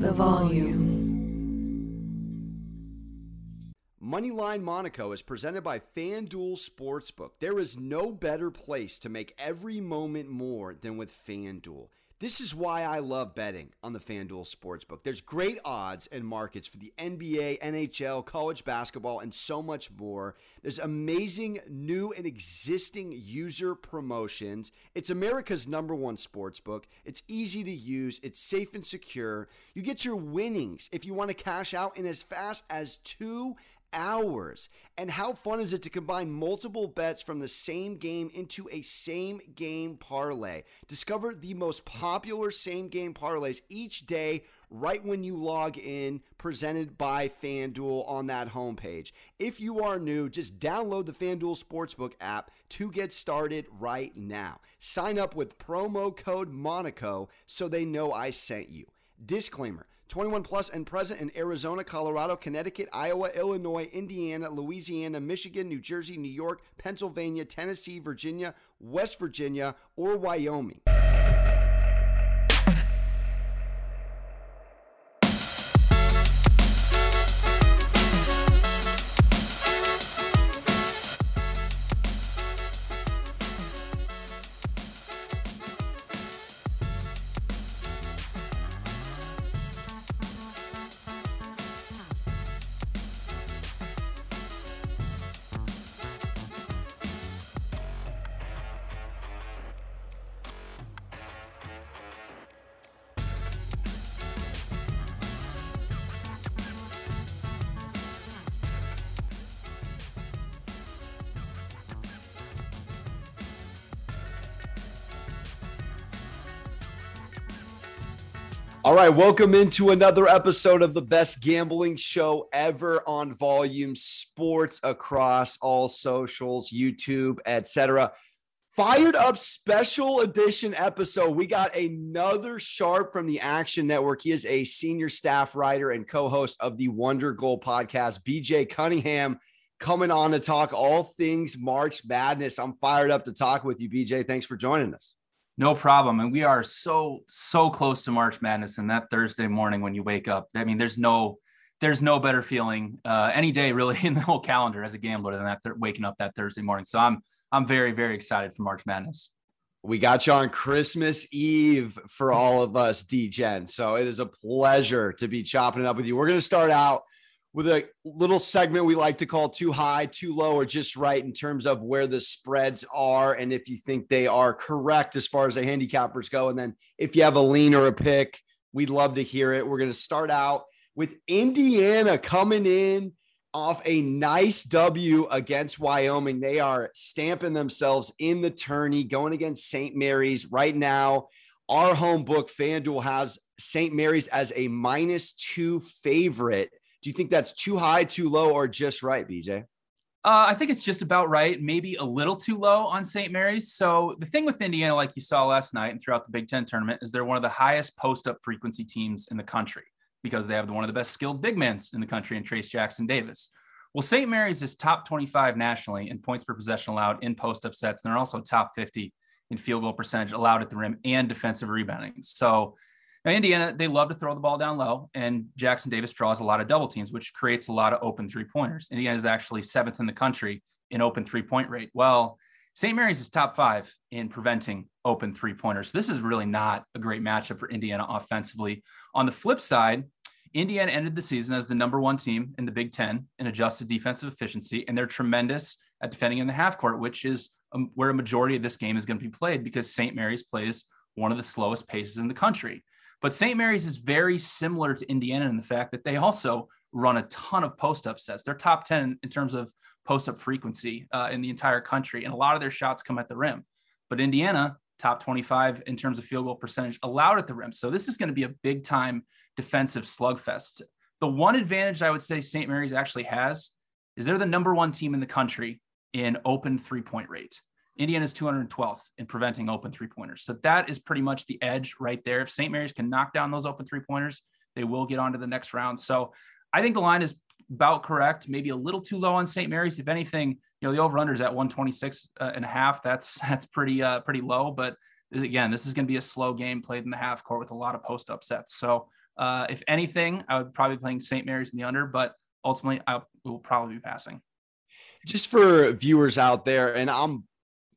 the volume. Moneyline Monaco is presented by FanDuel Sportsbook. There is no better place to make every moment more than with FanDuel. This is why I love betting on the FanDuel Sportsbook. There's great odds and markets for the NBA, NHL, college basketball, and so much more. There's amazing new and existing user promotions. It's America's number one sportsbook. It's easy to use, it's safe and secure. You get your winnings if you want to cash out in as fast as two hours. And how fun is it to combine multiple bets from the same game into a same game parlay? Discover the most popular same game parlays each day right when you log in, presented by FanDuel on that homepage. If you are new, just download the FanDuel Sportsbook app to get started right now. Sign up with promo code Monaco so they know I sent you. Disclaimer 21 plus and present in Arizona, Colorado, Connecticut, Iowa, Illinois, Indiana, Louisiana, Michigan, New Jersey, New York, Pennsylvania, Tennessee, Virginia, West Virginia, or Wyoming. All right, welcome into another episode of the best gambling show ever on Volume Sports across all socials, YouTube, etc. Fired up special edition episode. We got another sharp from the Action Network. He is a senior staff writer and co-host of the Wonder Goal podcast. BJ Cunningham coming on to talk all things March Madness. I'm fired up to talk with you, BJ. Thanks for joining us. No problem. And we are so, so close to March Madness. And that Thursday morning when you wake up, I mean, there's no, there's no better feeling uh, any day really in the whole calendar as a gambler than that th- waking up that Thursday morning. So I'm, I'm very, very excited for March Madness. We got you on Christmas Eve for all of us, DGen. So it is a pleasure to be chopping it up with you. We're going to start out with a little segment we like to call too high, too low, or just right in terms of where the spreads are and if you think they are correct as far as the handicappers go. And then if you have a lean or a pick, we'd love to hear it. We're going to start out with Indiana coming in off a nice W against Wyoming. They are stamping themselves in the tourney, going against St. Mary's right now. Our home book, FanDuel, has St. Mary's as a minus two favorite. Do you think that's too high, too low, or just right, BJ? Uh, I think it's just about right, maybe a little too low on St. Mary's. So the thing with Indiana, like you saw last night and throughout the Big Ten tournament, is they're one of the highest post-up frequency teams in the country because they have one of the best skilled big men in the country in Trayce Jackson Davis. Well, St. Mary's is top 25 nationally in points per possession allowed in post-up sets, and they're also top 50 in field goal percentage allowed at the rim and defensive rebounding. So now, Indiana, they love to throw the ball down low, and Jackson Davis draws a lot of double teams, which creates a lot of open three pointers. Indiana is actually seventh in the country in open three point rate. Well, St. Mary's is top five in preventing open three pointers. This is really not a great matchup for Indiana offensively. On the flip side, Indiana ended the season as the number one team in the Big Ten in adjusted defensive efficiency, and they're tremendous at defending in the half court, which is um, where a majority of this game is going to be played because St. Mary's plays one of the slowest paces in the country. But St. Mary's is very similar to Indiana in the fact that they also run a ton of post up sets. They're top 10 in terms of post up frequency uh, in the entire country, and a lot of their shots come at the rim. But Indiana, top 25 in terms of field goal percentage allowed at the rim. So this is going to be a big time defensive slugfest. The one advantage I would say St. Mary's actually has is they're the number one team in the country in open three point rate. Indiana's 212th in preventing open three pointers. So that is pretty much the edge right there. If St. Mary's can knock down those open three pointers, they will get on to the next round. So I think the line is about correct, maybe a little too low on St. Mary's. If anything, you know, the over under is at 126 uh, and a half. That's, that's pretty, uh, pretty low, but again, this is going to be a slow game played in the half court with a lot of post upsets. So Uh, if anything, I would probably be playing St. Mary's in the under, but ultimately I will probably be passing. Just for viewers out there, and I'm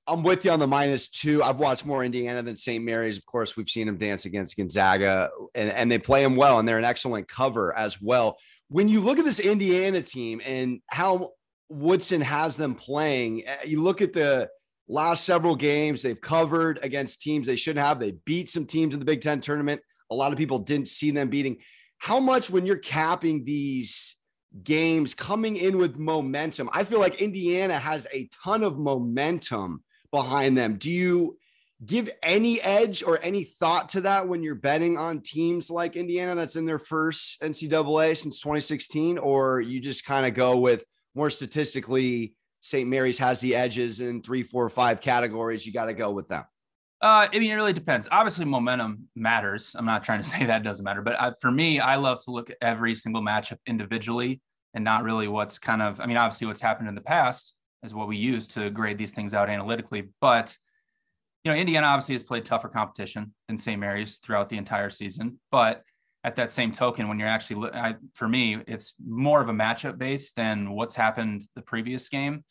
I'm with you on the minus two. I've watched more Indiana than St. Mary's. Of course, we've seen them dance against Gonzaga, and, and they play them well, and they're an excellent cover as well. When you look at this Indiana team and how Woodson has them playing, eh, you look at the last several games they've covered against teams they shouldn't have. They beat some teams in the Big Ten tournament. A lot of people didn't see them beating. How much when you're capping these games coming in with momentum? I feel like Indiana has a ton of momentum behind them. Do you give any edge or any thought to that when you're betting on teams like Indiana that's in their first NCAA since 2016? Or you just kind of go with more statistically, St. Mary's has the edges in three, four, five categories. You got to go with them. Uh, I mean, it really depends. Obviously, momentum matters. I'm not trying to say that doesn't matter, but I, for me, I love to look at every single matchup individually and not really what's kind of. I mean, obviously, what's happened in the past is what we use to grade these things out analytically. But you know, Indiana obviously has played tougher competition than St. Mary's throughout the entire season. But at that same token, when you're actually, I, for me, it's more of a matchup base than what's happened the previous game.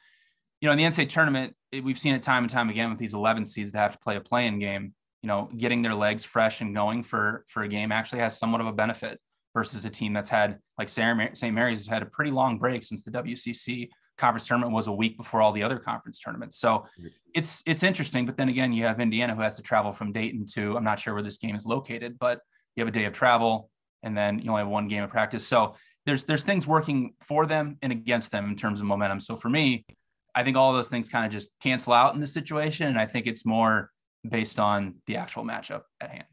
You know, in the NCAA tournament, it, we've seen it time and time again with these 11 seeds that have to play a play-in game. You know, getting their legs fresh and going for for a game actually has somewhat of a benefit versus a team that's had like St. Mary's has had a pretty long break since the WCC conference tournament was a week before all the other conference tournaments. So it's it's interesting. But then again, you have Indiana who has to travel from Dayton to I'm not sure where this game is located, but you have a day of travel and then you only have one game of practice. So there's there's things working for them and against them in terms of momentum. So for me, I think all those things kind of just cancel out in this situation. And I think it's more based on the actual matchup at hand.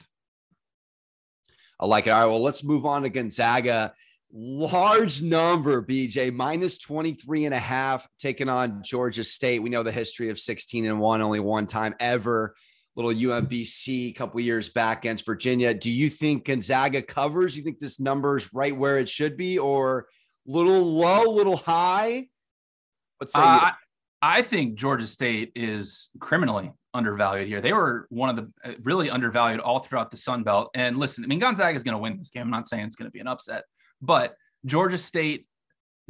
I like it. All right. Well, let's move on to Gonzaga large number, BJ, minus 23 and a half, taking on Georgia State. We know the history of 16 and one, only one time ever. Little UMBC a couple years back against Virginia. Do you think Gonzaga covers? You think this number is right where it should be, or little low, little high? Say. Uh, I think Georgia State is criminally undervalued here. They were one of the uh, really undervalued all throughout the Sun Belt. And listen, I mean, Gonzaga is going to win this game. I'm not saying it's going to be an upset, but Georgia State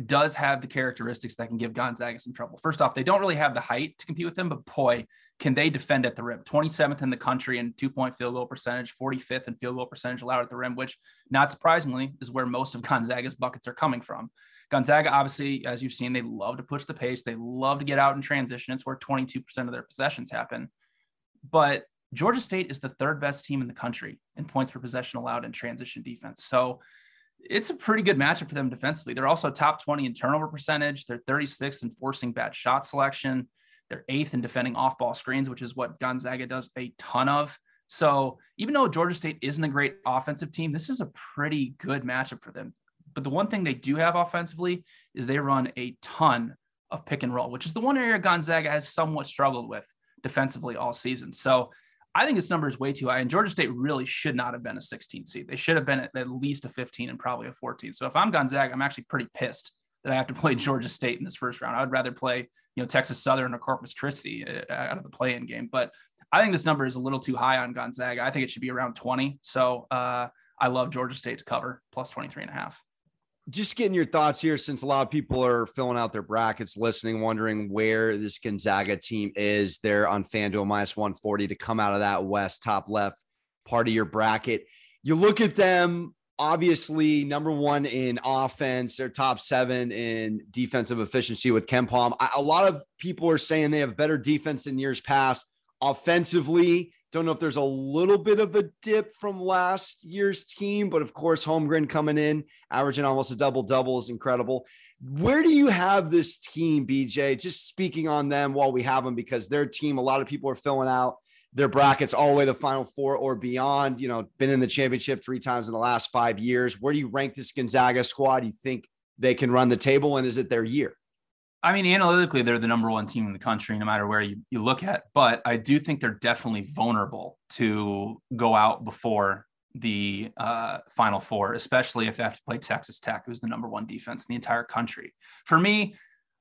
does have the characteristics that can give Gonzaga some trouble. First off, they don't really have the height to compete with them, but boy, can they defend at the rim. 27th in the country in two point field goal percentage, 45th in field goal percentage allowed at the rim, which not surprisingly is where most of Gonzaga's buckets are coming from. Gonzaga, obviously, as you've seen, they love to push the pace. They love to get out in transition. It's where 22% of their possessions happen. But Georgia State is the third best team in the country in points per possession allowed in transition defense. So it's a pretty good matchup for them defensively. They're also top 20 in turnover percentage. They're 36th in forcing bad shot selection. They're eighth in defending off ball screens, which is what Gonzaga does a ton of. So even though Georgia State isn't a great offensive team, this is a pretty good matchup for them. But the one thing they do have offensively is they run a ton of pick and roll, which is the one area Gonzaga has somewhat struggled with defensively all season. So I think this number is way too high. And Georgia State really should not have been a 16 seed. They should have been at, least a 15 and probably a 14. So if I'm Gonzaga, I'm actually pretty pissed that I have to play Georgia State in this first round. I would rather play, you know, Texas Southern or Corpus Christi uh, out of the play-in game. But I think this number is a little too high on Gonzaga. I think it should be around 20. So uh, I love Georgia State's cover plus 23 and a half just getting your thoughts here since a lot of people are filling out their brackets, listening, wondering where this Gonzaga team is. They're on FanDuel minus 140 to come out of that West top left part of your bracket. You look at them, obviously, number one in offense, they're top seven in defensive efficiency with KenPom. A lot of people are saying they have better defense than years past. Offensively, don't know if there's a little bit of a dip from last year's team, but of course, Holmgren coming in, averaging almost a double double is incredible. Where do you have this team, BJ? Just speaking on them while we have them, because their team, a lot of people are filling out their brackets all the way to the final four or beyond. You know, been in the championship three times in the last five years. Where do you rank this Gonzaga squad? Do you think they can run the table, and is it their year? I mean, analytically, they're the number one team in the country, no matter where you, you look at. But I do think they're definitely vulnerable to go out before the uh, Final Four, especially if they have to play Texas Tech, who's the number one defense in the entire country. For me,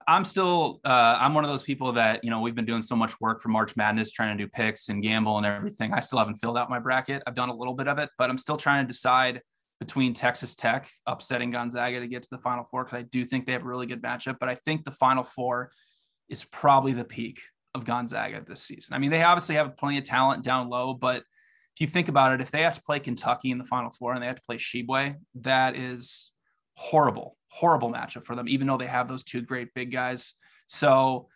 I'm still uh, I'm one of those people that you know we've been doing so much work for March Madness, trying to do picks and gamble and everything. I still haven't filled out my bracket. I've done a little bit of it, but I'm still trying to decide between Texas Tech upsetting Gonzaga to get to the Final Four because I do think they have a really good matchup. But I think the Final Four is probably the peak of Gonzaga this season. I mean, they obviously have plenty of talent down low, but if you think about it, if they have to play Kentucky in the Final Four and they have to play Tshiebwe, that is horrible, horrible matchup for them, even though they have those two great big guys. So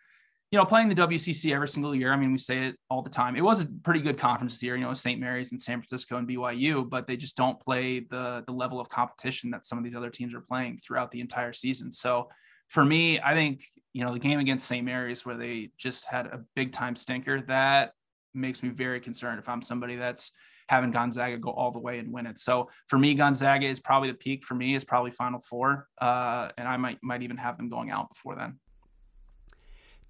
you know, playing the WCC every single year. I mean, we say it all the time. It was a pretty good conference this year, you know, St. Mary's and San Francisco and BYU, but they just don't play the the level of competition that some of these other teams are playing throughout the entire season. So for me, I think, you know, the game against St. Mary's where they just had a big time stinker, that makes me very concerned if I'm somebody that's having Gonzaga go all the way and win it. So for me, Gonzaga is probably the peak for me is probably final four. Uh, and I might, might even have them going out before then.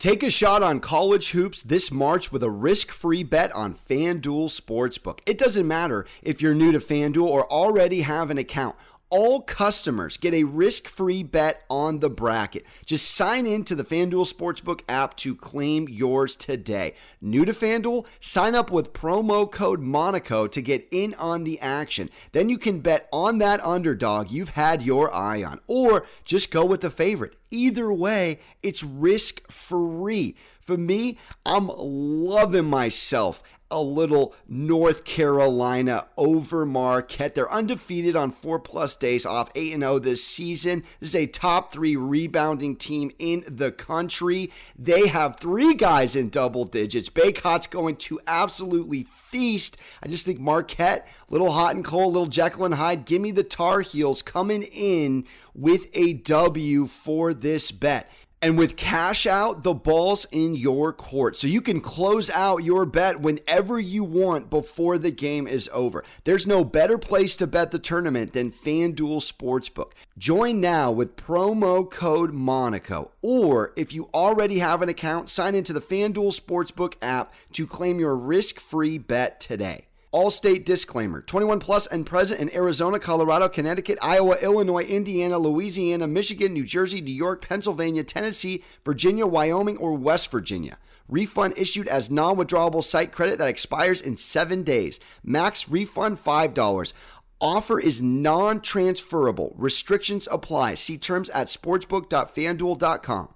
Take a shot on college hoops this March with a risk free bet on FanDuel Sportsbook. It doesn't matter if you're new to FanDuel or already have an account all customers get a risk free bet on the bracket. Just sign in to the FanDuel Sportsbook app to claim yours today. New to FanDuel? Sign up with promo code Monaco to get in on the action. Then you can bet on that underdog you've had your eye on, or just go with the favorite. Either way, it's risk free. For me, I'm loving myself a little North Carolina over Marquette. They're undefeated on four plus days off, 8 0 this season. This is a top three rebounding team in the country. They have three guys in double digits. Bacot's going to absolutely feast. I just think Marquette, little hot and cold, little Jekyll and Hyde. Give me the Tar Heels coming in with a W for this bet. And with cash out, the ball's in your court. So you can close out your bet whenever you want before the game is over. There's no better place to bet the tournament than FanDuel Sportsbook. Join now with promo code Monaco. Or if you already have an account, sign into the FanDuel Sportsbook app to claim your risk free bet today. All state disclaimer 21 plus and present in Arizona, Colorado, Connecticut, Iowa, Illinois, Indiana, Louisiana, Michigan, New Jersey, New York, Pennsylvania, Tennessee, Virginia, Wyoming, or West Virginia. Refund issued as non withdrawable site credit that expires in seven days. Max refund $5. Offer is non transferable. Restrictions apply. See terms at sportsbook.fanduel.com.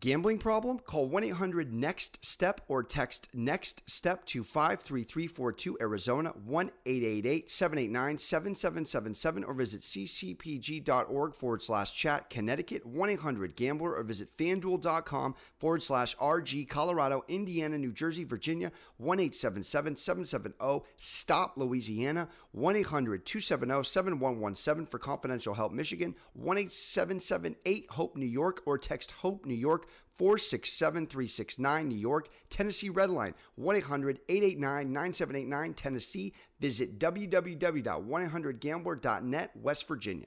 Gambling problem? Call 1 800 NEXT STEP or text NEXT STEP to 53342 Arizona 1 888 789 7777 or visit ccpg.org forward slash chat Connecticut 1 800 Gambler or visit fanduel.com forward slash RG Colorado, Indiana, New Jersey, Virginia 1 877 770 Stop Louisiana 1 800 270 7117 for confidential help Michigan 1 877 Hope New York or text Hope New York 467 369 New York, Tennessee Redline 1 800 889 9789 Tennessee. Visit www.1800gambler.net, West Virginia.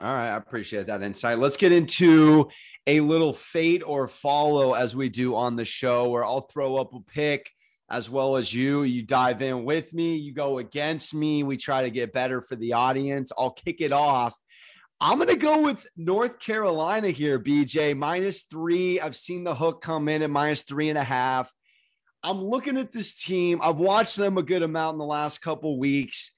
All right, I appreciate that insight. Let's get into a little fade or follow as we do on the show, where I'll throw up a pick as well as you. You dive in with me, you go against me. We try to get better for the audience. I'll kick it off I'm going to go with North Carolina here, BJ, minus three. I've seen the hook come in at minus three and a half. I'm looking at this team. I've watched them a good amount in the last couple weeks.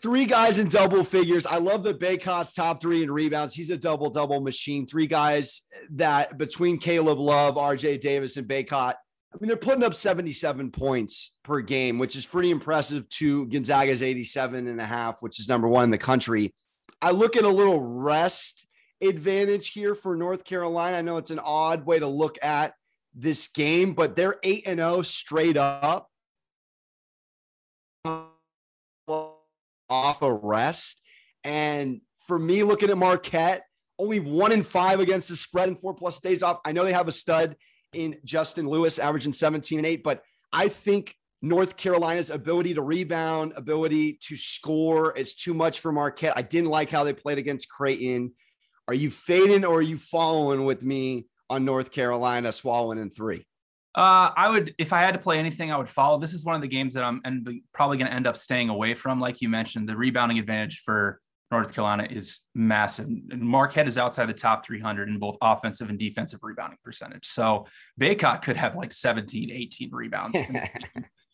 Three guys in double figures. I love that Bacot's top three in rebounds. He's a double double machine. Three guys that between Caleb Love, RJ Davis, and Bacot. I mean, they're putting up 77 points per game, which is pretty impressive to Gonzaga's 87 and a half, which is number one in the country. I look at a little rest advantage here for North Carolina. I know it's an odd way to look at this game, but they're 8 and 0 straight up off a rest. And for me, looking at Marquette, only one in five against the spread and four plus days off. I know they have a stud in Justin Lewis, averaging 17 and 8, but I think North Carolina's ability to rebound, ability to score. It's too much for Marquette. I didn't like how they played against Creighton. Are you fading or are you following with me on North Carolina swallowing in three? Uh, I would, if I had to play anything, I would follow. This is one of the games that I'm and probably going to end up staying away from. Like you mentioned, the rebounding advantage for North Carolina is massive. And Marquette is outside the top 300 in both offensive and defensive rebounding percentage. So Bacot could have like 17, 18 rebounds.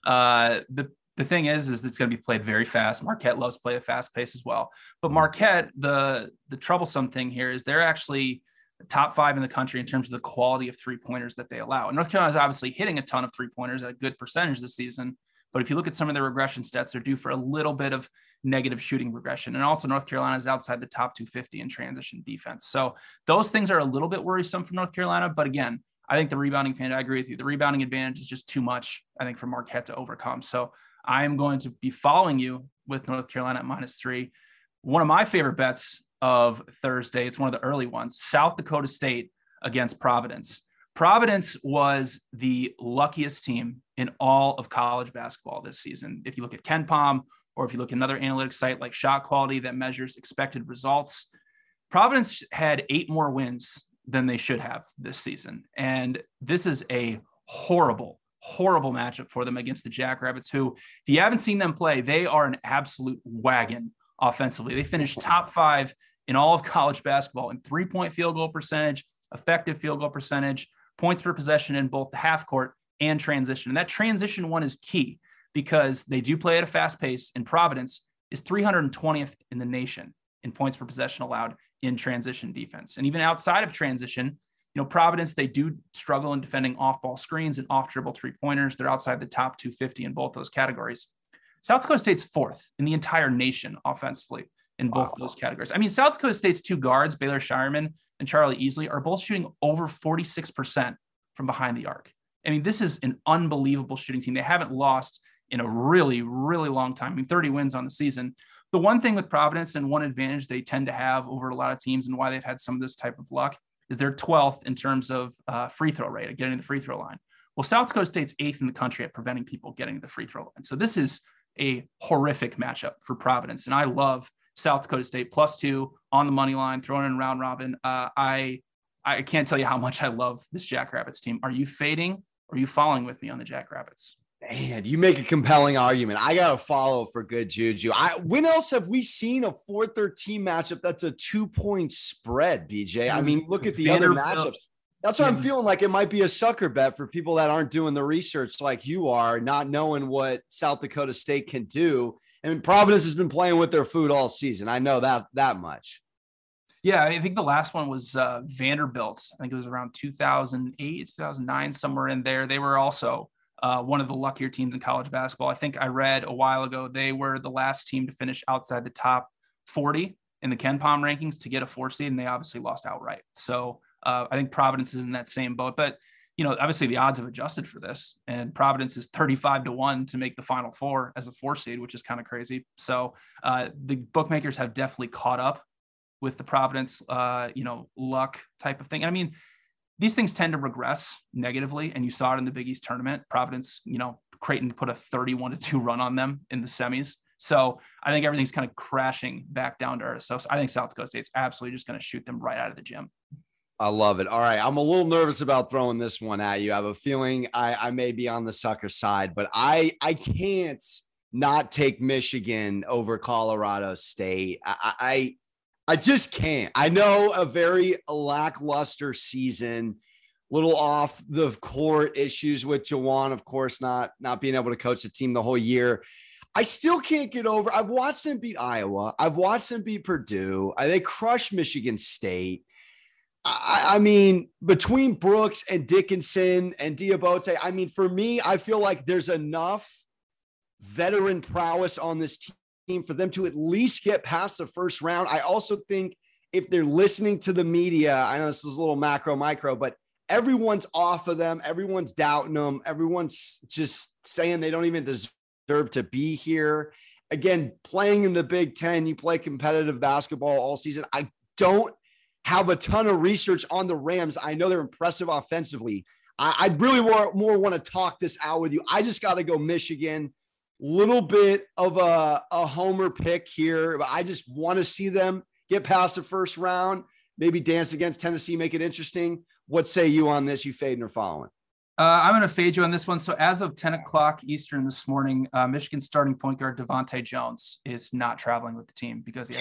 Uh, the the thing is, is it's going to be played very fast. Marquette loves to play a fast pace as well. But mm-hmm. Marquette, the the troublesome thing here is they're actually top five in the country in terms of the quality of three pointers that they allow. And North Carolina is obviously hitting a ton of three pointers at a good percentage this season. But if you look at some of their regression stats, they're due for a little bit of negative shooting regression. And also, North Carolina is outside the top 250 in transition defense. So those things are a little bit worrisome for North Carolina. But again, I think the rebounding fan, I agree with you. The rebounding advantage is just too much, I think, for Marquette to overcome. So I am going to be following you with North Carolina at minus three. One of my favorite bets of Thursday, it's one of the early ones South Dakota State against Providence. Providence was the luckiest team in all of college basketball this season. If you look at KenPom or if you look at another analytics site like Shot Quality that measures expected results, Providence had eight more wins than they should have this season. And this is a horrible, horrible matchup for them against the Jackrabbits, who, if you haven't seen them play, they are an absolute wagon offensively. They finished top five in all of college basketball in three point field goal percentage, effective field goal percentage, points per possession in both the half court and transition. And that transition one is key because they do play at a fast pace, and Providence is 320th in the nation in points per possession allowed in transition defense. And even outside of transition, you know, Providence, they do struggle in defending off ball screens and off dribble three pointers. They're outside the top 250 in both those categories. South Dakota State's fourth in the entire nation offensively in both wow. those categories. I mean, South Dakota State's two guards, Baylor Scheierman and Charlie Easley, are both shooting over 46% from behind the arc. I mean, this is an unbelievable shooting team. They haven't lost in a really, really long time. I mean, 30 wins on the season. The one thing with Providence and one advantage they tend to have over a lot of teams and why they've had some of this type of luck is they're 12th in terms of uh, free throw rate, of getting the free throw line. Well, South Dakota State's eighth in the country at preventing people getting the free throw line. So this is a horrific matchup for Providence. And I love South Dakota State plus two on the money line, throwing in round robin. Uh, I I can't tell you how much I love this Jackrabbits team. Are you fading are you following with me on the Jackrabbits? Man, you make a compelling argument. I got to follow for good juju. I when else have we seen a 4-13 matchup that's a two-point spread, BJ? I mean, mm-hmm. look at the other matchups. That's what I'm feeling like it might be a sucker bet for people that aren't doing the research like you are, not knowing what South Dakota State can do. And Providence has been playing with their food all season. I know that that much. Yeah, I think the last one was uh, Vanderbilt. I think it was around 2008, 2009, somewhere in there. They were also uh, one of the luckier teams in college basketball. I think I read a while ago they were the last team to finish outside the top 40 in the KenPom rankings to get a four seed, and they obviously lost outright. So uh, I think Providence is in that same boat. But you know, obviously the odds have adjusted for this, and Providence is 35 to one to make the Final Four as a four seed, which is kind of crazy. So uh, the bookmakers have definitely caught up with the Providence, uh, you know, luck type of thing. And I mean, these things tend to regress negatively. And you saw it in the Big East tournament. Providence, you know, Creighton put a 31 to 2 run on them in the semis. So I think everything's kind of crashing back down to earth. So I think South Dakota State's absolutely just going to shoot them right out of the gym. I love it. All right. I'm a little nervous about throwing this one at you. I have a feeling I, I may be on the sucker side, but I I can't not take Michigan over Colorado State. I, I I just can't. I know a very lackluster season, little off the court issues with Juwan, of course, not not being able to coach the team the whole year. I still can't get over. I've watched them beat Iowa. I've watched them beat Purdue. Uh, they crushed Michigan State. I, I, mean, between Brooks and Dickinson and Diabate, I mean, for me, I feel like there's enough veteran prowess on this team for them to at least get past the first round. I also think if they're listening to the media, I know this is a little macro micro, but everyone's off of them. Everyone's doubting them. Everyone's just saying they don't even deserve to be here. Again, playing in the Big Ten, you play competitive basketball all season. I don't have a ton of research on the Rams. I know they're impressive offensively. I, I really more, more want to talk this out with you. I just got to go Michigan little bit of a, a homer pick here. But I just want to see them get past the first round, maybe dance against Tennessee, make it interesting. What say you on this? You fading or following? Uh, I'm going to fade you on this one. So, as of 10 o'clock Eastern this morning, uh, Michigan starting point guard DeVante' Jones is not traveling with the team because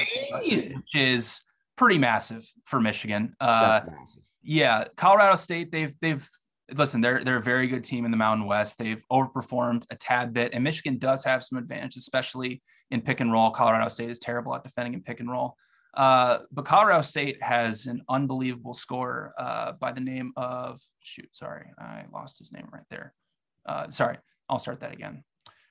he is pretty massive for Michigan. Uh, massive. Yeah, Colorado State they've they've listen, they're they're a very good team in the Mountain West. They've overperformed a tad bit, and Michigan does have some advantage, especially in pick and roll. Colorado State is terrible at defending in pick and roll. Uh, but Colorado State has an unbelievable score uh, by the name of shoot. Sorry, I lost his name right there. Uh, sorry, I'll start that again.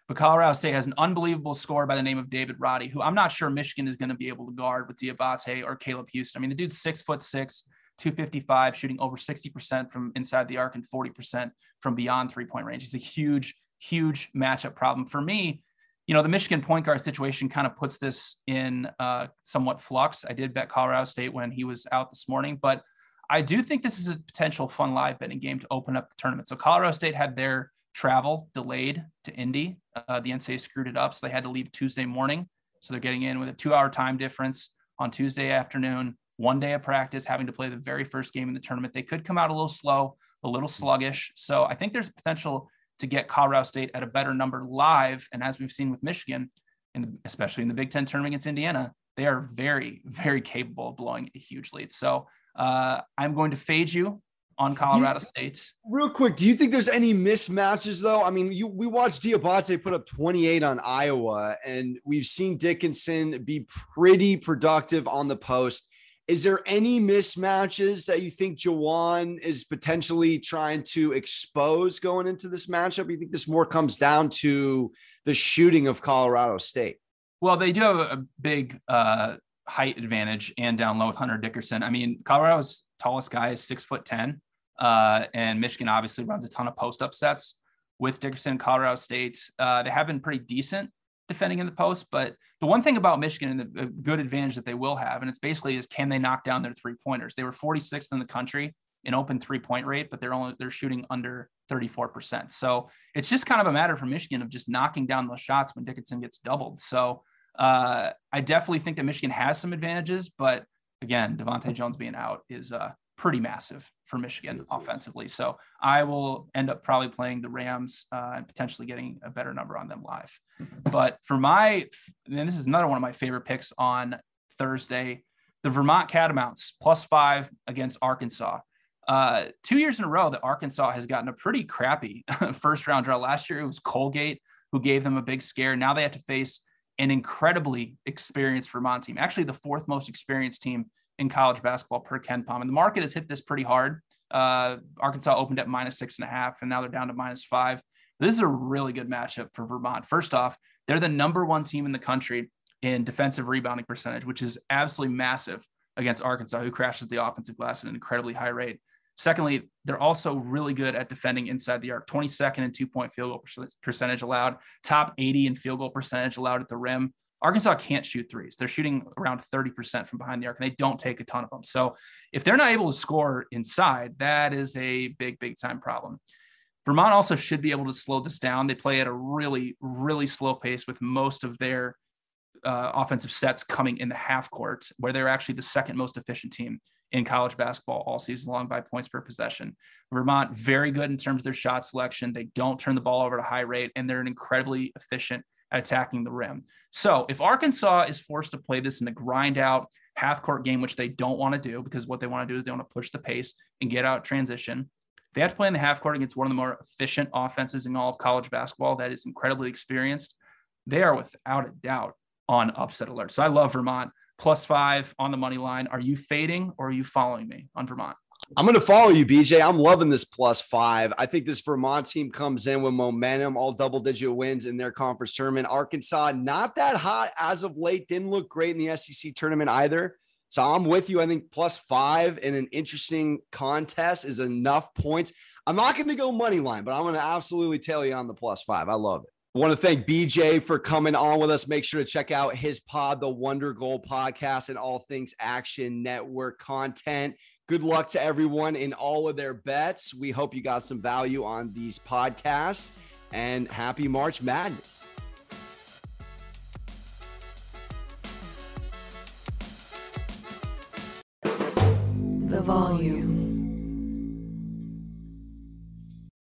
But Colorado State has an unbelievable score by the name of David Roddy, who I'm not sure Michigan is going to be able to guard with Diabate or Caleb Houstan. I mean, the dude's six foot six, 255, shooting over 60% from inside the arc and 40% from beyond three point range. He's a huge, huge matchup problem. For me, you know, the Michigan point guard situation kind of puts this in uh, somewhat flux. I did bet Colorado State when he was out this morning, but I do think this is a potential fun live betting game to open up the tournament. So Colorado State had their travel delayed to Indy. Uh, the NCAA screwed it up, so they had to leave Tuesday morning. So they're getting in with a two-hour time difference on Tuesday afternoon one day of practice, having to play the very first game in the tournament. They could come out a little slow, a little sluggish. So I think there's potential to get Colorado State at a better number live. And as we've seen with Michigan, and especially in the Big Ten tournament against Indiana, they are very, very capable of blowing a huge lead. So uh, I'm going to fade you on Colorado you, State. Real quick, do you think there's any mismatches though? I mean, you we watched Diabate put up 28 on Iowa, and we've seen Dickinson be pretty productive on the post. Is there any mismatches that you think Juwan is potentially trying to expose going into this matchup? You think this more comes down to the shooting of Colorado State? Well, they do have a big uh, height advantage and down low with Hunter Dickinson. I mean, Colorado's tallest guy is six foot 10. Uh, and Michigan obviously runs a ton of post up sets with Dickinson, Colorado State. Uh, they have been pretty decent defending in the post. But the one thing about Michigan and the good advantage that they will have, and it's basically is can they knock down their three pointers? They were 46th in the country in open three point rate, but they're only they're shooting under 34%. So it's just kind of a matter for Michigan of just knocking down those shots when Dickinson gets doubled. So uh, I definitely think that Michigan has some advantages, but again, DeVante' Jones being out is uh, pretty massive for Michigan offensively. So I will end up probably playing the Rams uh, and potentially getting a better number on them live. But for my, and this is another one of my favorite picks on Thursday, the Vermont Catamounts plus five against Arkansas. Uh, two years in a row that Arkansas has gotten a pretty crappy first round draw. Last year it was Colgate who gave them a big scare. Now they have to face an incredibly experienced Vermont team, actually the fourth most experienced team in college basketball per KenPom. And the market has hit this pretty hard. Uh, Arkansas opened at minus six and a half, and now they're down to minus five. This is a really good matchup for Vermont. First off, they're the number one team in the country in defensive rebounding percentage, which is absolutely massive against Arkansas, who crashes the offensive glass at an incredibly high rate. Secondly, they're also really good at defending inside the arc, 22nd and two point field goal percentage allowed, top 80 in field goal percentage allowed at the rim. Arkansas can't shoot threes. They're shooting around 30% from behind the arc, and they don't take a ton of them. So if they're not able to score inside, that is a big, big time problem. Vermont also should be able to slow this down. They play at a really, really slow pace with most of their uh, offensive sets coming in the half court, where they're actually the second most efficient team in college basketball all season long by points per possession. Vermont, very good in terms of their shot selection. They don't turn the ball over at a high rate, and they're an incredibly efficient attacking the rim. So if Arkansas is forced to play this in a grind out half court game, which they don't want to do because what they want to do is they want to push the pace and get out transition. They have to play in the half court against one of the more efficient offenses in all of college basketball that is incredibly experienced. They are without a doubt on upset alert. So I love Vermont plus five on the money line. Are you fading or are you following me on Vermont? I'm going to follow you, BJ. I'm loving this plus five. I think this Vermont team comes in with momentum, all double digit wins in their conference tournament. Arkansas, not that hot as of late, didn't look great in the SEC tournament either. So I'm with you. I think plus five in an interesting contest is enough points. I'm not going to go money line, but I'm going to absolutely tell you on the plus five. I love it. I want to thank BJ for coming on with us. Make sure to check out his pod, the Wonder Goal podcast, and all things Action Network content. Good luck to everyone in all of their bets. We hope you got some value on these podcasts and happy March Madness. The volume.